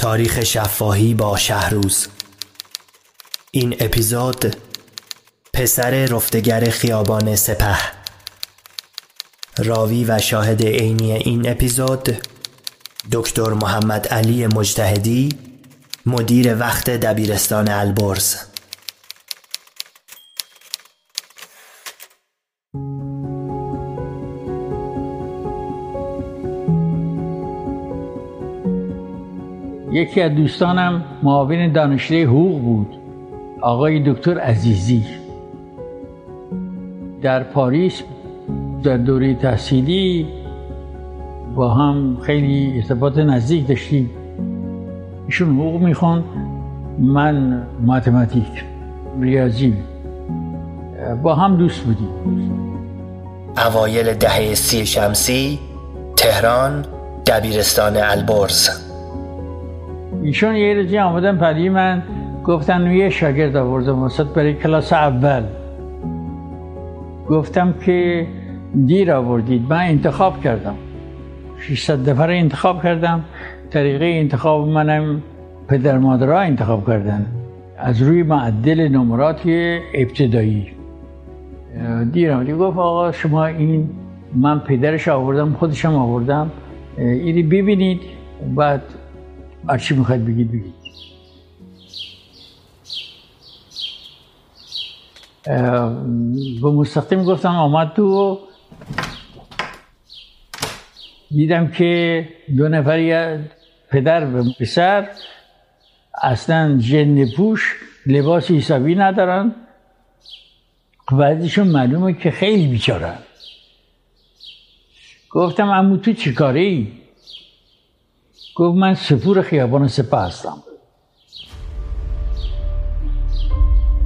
تاریخ شفاهی با شهروز. این اپیزود پسر رفتگر خیابان سپه. راوی و شاهد عینی این اپیزود دکتر محمد علی مجتهدی مدیر وقت دبیرستان البرز. یکی از دوستانم معاون دانشگاه حقوق بود آقای دکتر عزیزی. در پاریس در دوره تحصیلی با هم خیلی ارتباط نزدیک داشتیم. ایشون حقوق می‌خوان من ماتماتیک ریاضی. با هم دوست بودیم. اوایل دهه سی شمسی تهران دبیرستان البرز. ایشون یه روزی آمدن پری من گفتن یه شاگرد آوردم وسط برای کلاس اول. گفتم که دیر آوردید من انتخاب کردم. 600 نفر انتخاب کردم. طریقه انتخاب منم پدر مادرها انتخاب کردن. از روی معدل نمرات ابتدایی. دیر آمدی. گفت آقا شما این من پدرش آوردم خودشم آوردم. اینی ببینید. بعد هرچی می‌خواید بگید بگید به مستقیم گفتم آمد تو دیدم که دو نفری پدر و پسر اصلا جن پوش لباس حسابی ندارن بعدشون معلومه که خیلی بیچارن گفتم امو تو چی؟ گفت من سفور خیابان سپه هستم.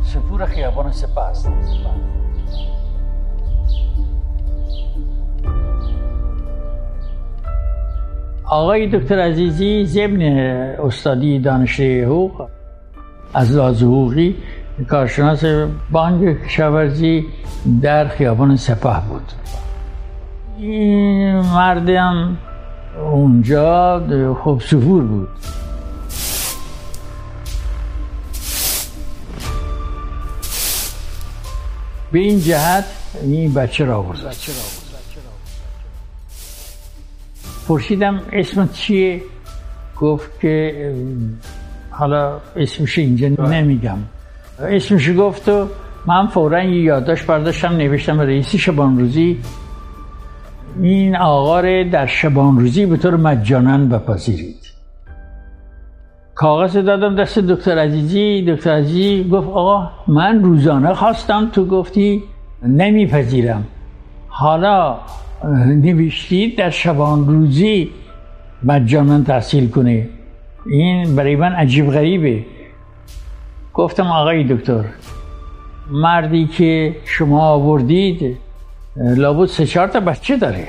سفور خیابان سپه هستم. آقای دکتر عزیزی ضمن استادی دانشگاه حقوق از لحاظ حقوقی کارشناس بانک کشاورزی در خیابان سپه بود. این مردم اونجا خب سفور بود. به این جهت این بچه را آورد پرسیدم اسمت چیه؟ گفت که حالا اسمش اینجا نمیگم. اسمش گفت و من فورا یه یادداشت برداشتم نوشتم رئیس شبان روزی این آقا در شبان روزی به طور مجانن بپذیرید. کاغذ دادم دست دکتر عزیزی. دکتر عزیزی گفت آقا من روزانه خواستم تو گفتی نمیپذیرم. حالا نوشتید در شبان روزی مجانا تحصیل کنه این برای من عجیب غریبه. گفتم آقای دکتر مردی که شما آوردید لابد سه چهار تا بچه داره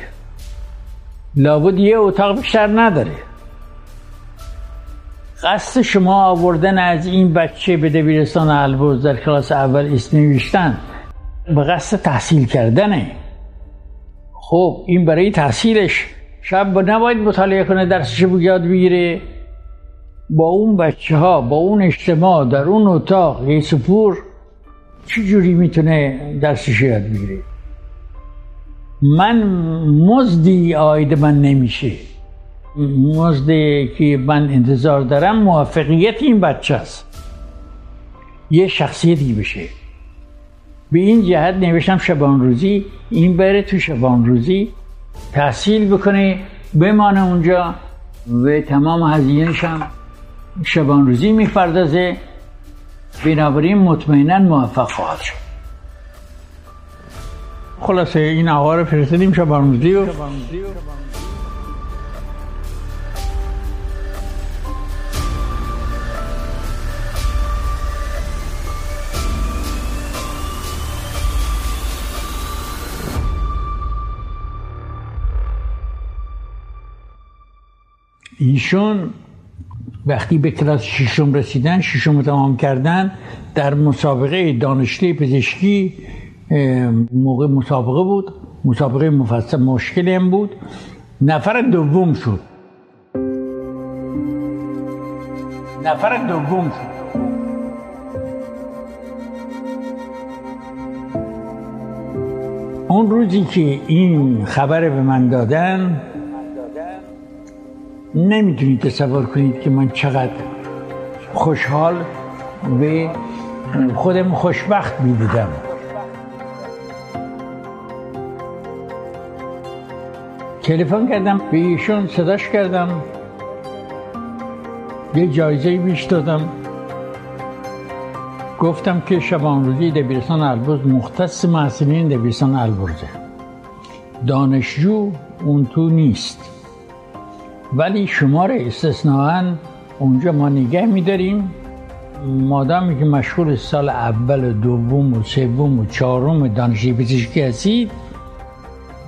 لابد یه اتاق بیشتر نداره قصد شما آوردن از این بچه به دبیرستان البرز در کلاس اول اسم نوشتن به قصد تحصیل کردنه. خب این برای تحصیلش. شب نباید مطالعه کنه درسش رو یاد بگیره. با اون بچه ها با اون اجتماع در اون اتاق یه سپور چجوری می‌تونه درسش یاد بگیره؟ من مزدی آید من نمیشه. مزدی که من انتظار دارم موفقیت این بچه است. یه شخصیتی بشه. به این جهت نوشتم شبان روزی این بره تو شبان روزی تحصیل بکنه بمانه اونجا و تمام هزینهش هم شبان روزی می‌پردازه. بنابراین مطمئنا موفق خواهد شد. خلاصه این آقا رو فرستادیم شبان روزی و ایشون وقتی به کلاس ششم رسیدن ششم تمام کردن در مسابقه دانشگاه پزشکی موقع مسابقه بود. مسابقه مفصل مشکلی هم بود. نفر دوم شد. نفر دوم اون روزی که این خبر به من دادن نمی‌تونید تصور کنید که من چقدر خوشحال و خودم خوشبخت می‌دیدم تلفن کردم به ایشون صداش کردم. یه جایزه بیش دادم. گفتم که شبان روزی دبیرستان البرز مختص محصولین دبیرستان البرزه. دانشجو اون تو نیست. ولی شمار استثناا اونجا ما نگه میداریم. مادامی که مشغول سال اول و دوم و سوم و چهارم دانشی پزشکی هستید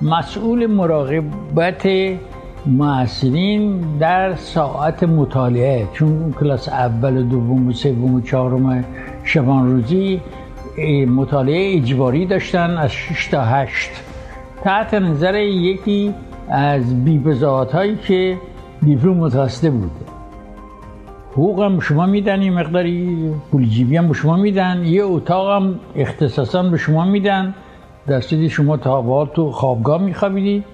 مسئول مراقبت محصلین در ساعت مطالعه. چون کلاس اول و دوم و سوم و چهارم شبان روزی مطالعه اجباری داشتن از 6 تا 8 تحت نظر یکی از بیبزاعت هایی که دیپلم متوسطه بود. حقوق هم شما میدن این مقداری پول جیبی هم شما میدن یه اتاق هم اختصاصا به شما میدن. در شما تا تو خوابگاه میخوابیدید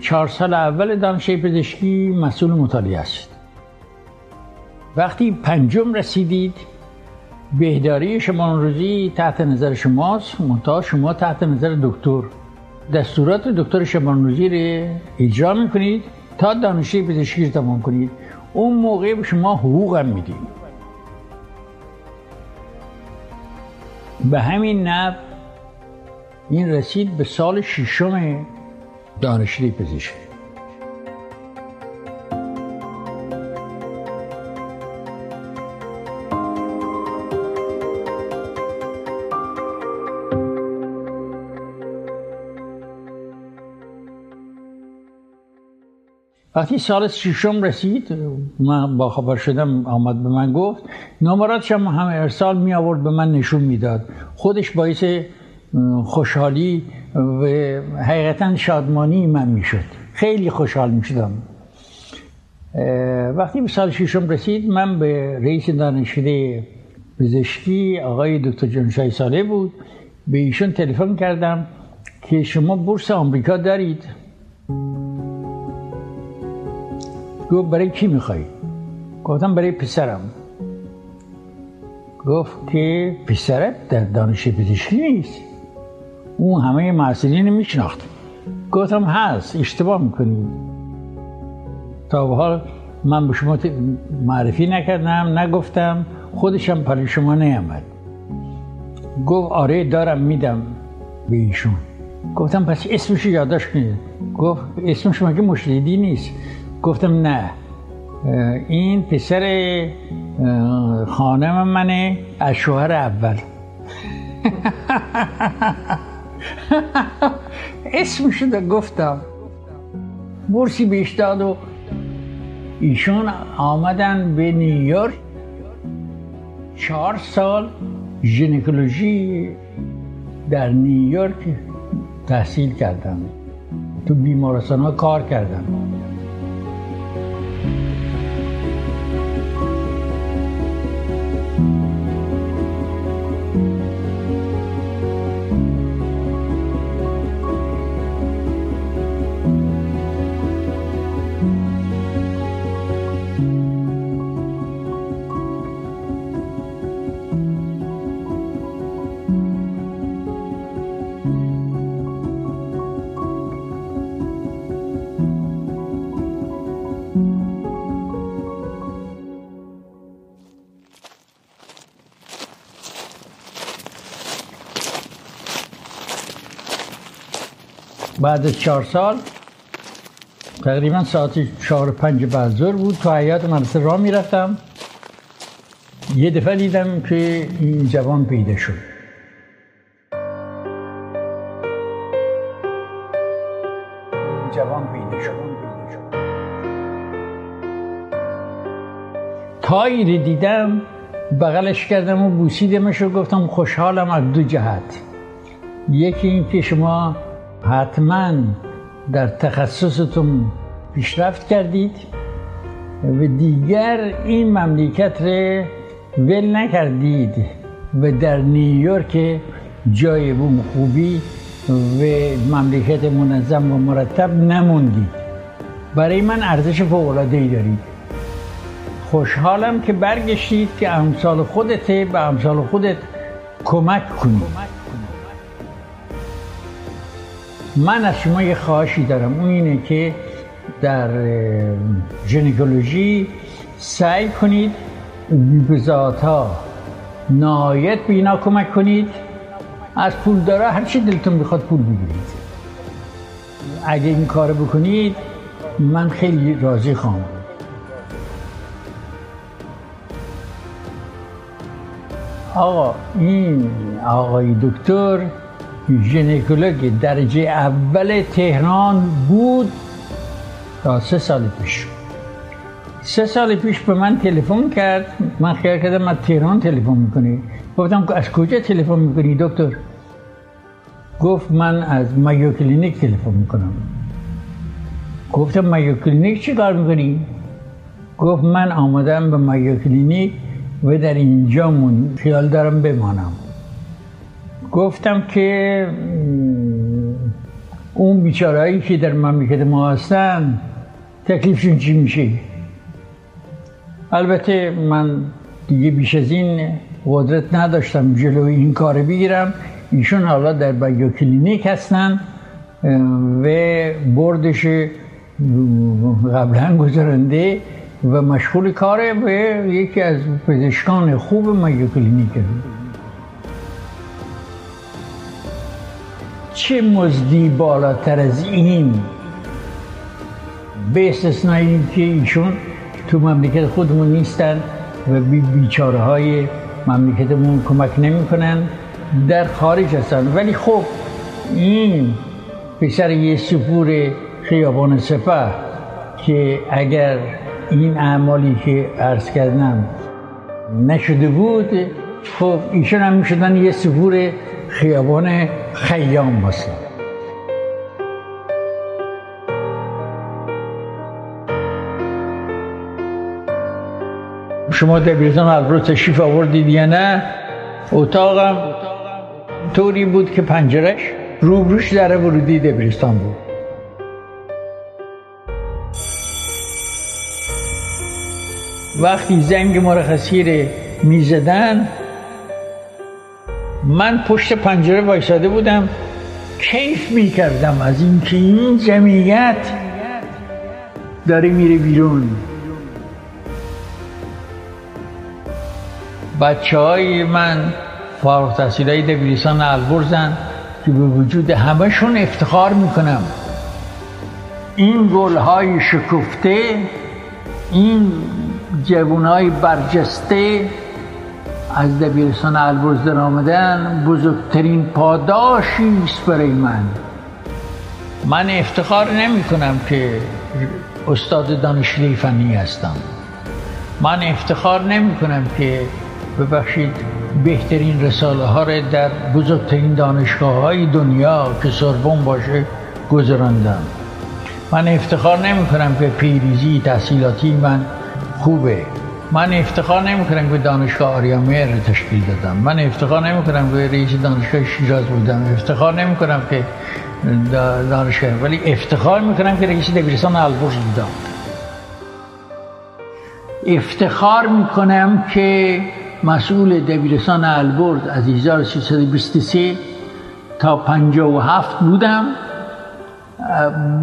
چهار سال اول دانشه پزشکی مسئول مطالعه است وقتی پنجم رسیدید بهداری شما روزی تحت نظر شماست. منتها شما تحت نظر دکتر. دستورات دکتر شبان روزی رو اجرا می‌کنید تا دانشه پزشکی رو تمام کنید. اون موقع به شما حقوق هم میدیم. به همین نب این رسید به سال ششم دانشگاه پزشکی. وقتی سال ششم رسید من با خبر شدم آمد به من گفت نمراتش هم همه ارسال می آورد به من نشون می‌داد. خودش باعث خوشحالی و حقیقتا شادمانی من می‌شد. خیلی خوشحال می‌شدم. وقتی به سال ششم رسید من به رئیس دانشکده پزشکی آقای دکتر جانشای ساله بود. به ایشون تلفن کردم که شما بورس آمریکا دارید. گفت برای کی می‌خوای؟ گفتم برای پسرم. گفت که پسرت در دانش پزشکی نیست. اون همه محصولین میشناخت گفتم هست اشتباه می‌کنی. تا به حال من به شما معرفی نکردم نگفتم خودشم برای شما نیامد. گفت آره دارم میدم به ایشون. گفتم پس اسمش یادداشت کنید. گفت اسم شما که مشهدی نیست. گفتم نه. این پسر خانم منه از شوهر اول. اسم شده گفتم. برسی بیش داد و ایشون آمدن به نیویورک. چهار سال ژنکولوژی در نیویورک تحصیل کردم تو بیمارستان کار کردم بعد از چهار سال تقریبا ساعت چهار پنج بعد بود. تو حیات مدرسه راه می‌رفتم. یه دفعه دیدم که این جوان پیدا شد. جوان پیدا شد. رو دیدم بغلش کردم و بوسیدمش و گفتم خوشحالم از دو جهت. یکی این که شما حتما در تخصصتون پیشرفت کردید و دیگر این مملکت رو ول نکردید و در نیویورک جای بوم خوبی و مملکت منظم و مرتب نموندید. برای من ارزش فوقلاده ای دارید. خوشحالم که برگشتید که امثال خودت به امثال خودت کمک کنید. من از شما یه خواهشی دارم. اون اینه که در ژنکولوژی سعی کنید به ها نهایت به اینا کمک کنید. از پول داره هر چی دلتون بخواد پول بگیرید. اگه این کار بکنید من خیلی راضی خواهم آقا این آقای دکتر ژنیکولوگ درجه اول تهران بود تا سه سال پیش. سه سال پیش به من تلفن کرد. من خیال کردم من تهران تلفن می‌کنی. گفتم از کجا تلفن می‌کنی دکتر؟ گفت من از Mayo Clinic تلفن می‌کنم. گفتم Mayo Clinic چی کار می‌کنی؟ گفت من آمدم به Mayo Clinic و در اینجا من خیال دارم بمانم. گفتم که اون بیچارهایی که در مملکت ما هستن تکلیفشون چی میشه؟ البته من دیگه بیش از این قدرت نداشتم جلوی این کار بگیرم. ایشون حالا در Mayo Clinic هستن و بردش قبلا گذرنده و مشغول کاره به یکی از پزشکان خوب مایو کلینیک چه مزدی بالاتر از این؟ به استثنای که ایشون تو مملکت خودمون نیستن و بی بیچاره های مملکتمون کمک نمی‌کنن در خارج هستن. ولی خب این پسر یه سپور خیابان سپه که اگر این اعمالی که عرض کردم نشده بود خب ایشون هم می‌شدن یه سپور خیابان خیام باشه. شما دبیرستان البرو تشریف آوردید یا نه؟ اتاقم طوری بود که پنجرش روبروش در ورودی دبیرستان بود. وقتی زنگ مرخصی رو می‌زدن من پشت پنجره وایساده بودم. کیف می‌کردم از اینکه این جمعیت داره میره بیرون. بچه های من فارغ تحصیل های دبیرستان البرزن که به وجود همشون افتخار می‌کنم. این گل های شکفته این جوان های برجسته از دبیرستان البرز در آمدن بزرگترین پاداشی است برای من. من افتخار نمی کنم که استاد دانشگاه فنی هستم. من افتخار نمی کنم که ببخشید بهترین رساله ها را در بزرگترین دانشگاه های دنیا که سربون باشه گذراندم. من افتخار نمی کنم که پیریزی تحصیلاتی من خوبه. من افتخار نمی کنم که دانشگاه آریامیر رو تشکیل دادم. من افتخار نمی کنم که رئیس دانشگاه شیراز بودم. افتخار نمی کنم که دانشگاه ولی افتخار می کنم که رئیس دبیرستان البرز بودم. افتخار می کنم که مسئول دبیرستان البرز از 1323 تا 57 بودم.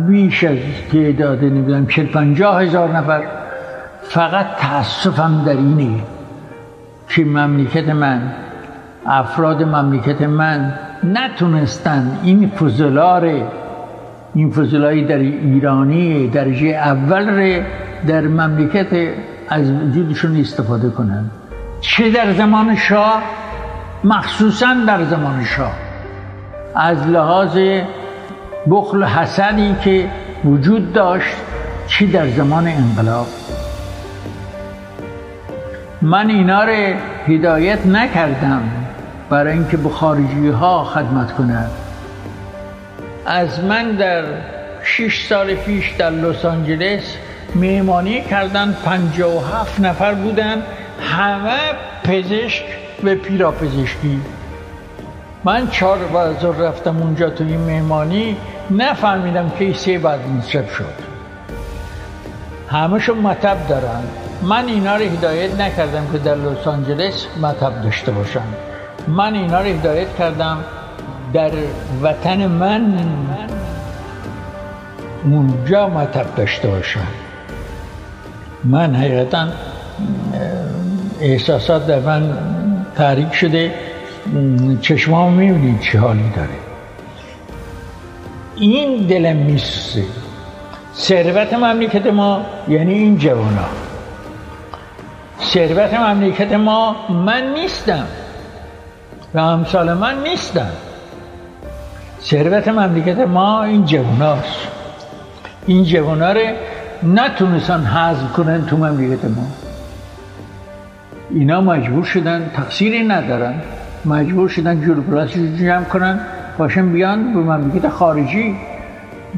بیش از تعداد نمی‌دونم 40 50 هزار نفر. فقط تاسفم در اینه که مملکت من افراد مملکت من نتونستن این فضلار این فضلایی در ایرانی درجه اول ره در مملکت از وجودشون استفاده کنن. چه در زمان شاه؟ مخصوصا در زمان شاه. از لحاظ بخل حسدی که وجود داشت چی در زمان انقلاب؟ من اینا رو هدایت نکردم برای اینکه به خارجی ها خدمت کنند. از من در شش سال پیش در لس آنجلس مهمانی کردن پنجاه و هفت نفر بودن همه پزشک و پیراپزشکی. من چهار بازار رفتم اونجا تو این مهمانی نفهمیدم که سه بعد نصف شد. همشون مطب دارن. من اینا رو هدایت نکردم که در لس آنجلس مطب داشته باشن من اینا رو هدایت کردم در وطن من اونجا مطب داشته باشن من حقیقتا احساسات در من تحریک شده چشمام می‌بینید چه حالی داره. این دلم میسوزه. ثروت مملکت ما یعنی این جوانا ثروت مملکت ما من نیستم و امثال من نیستم. ثروت مملکت ما این جواناست. این جوانا رو نتونستن حذف کنن تو مملکت ما. اینا مجبور شدن تقصیری ندارن. مجبور شدن جور پلاسی جمع کنن باشن بیان به مملکت خارجی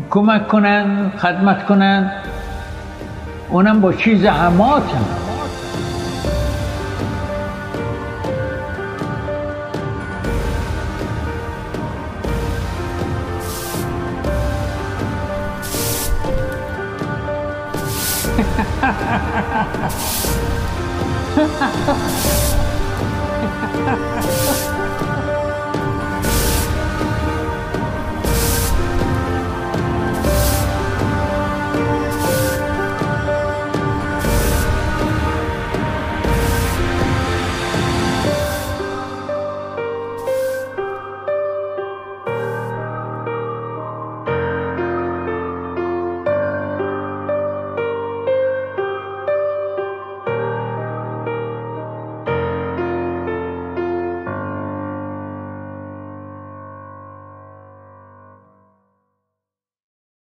کمک کنن خدمت کنن. اونم با چیز زحمات Ha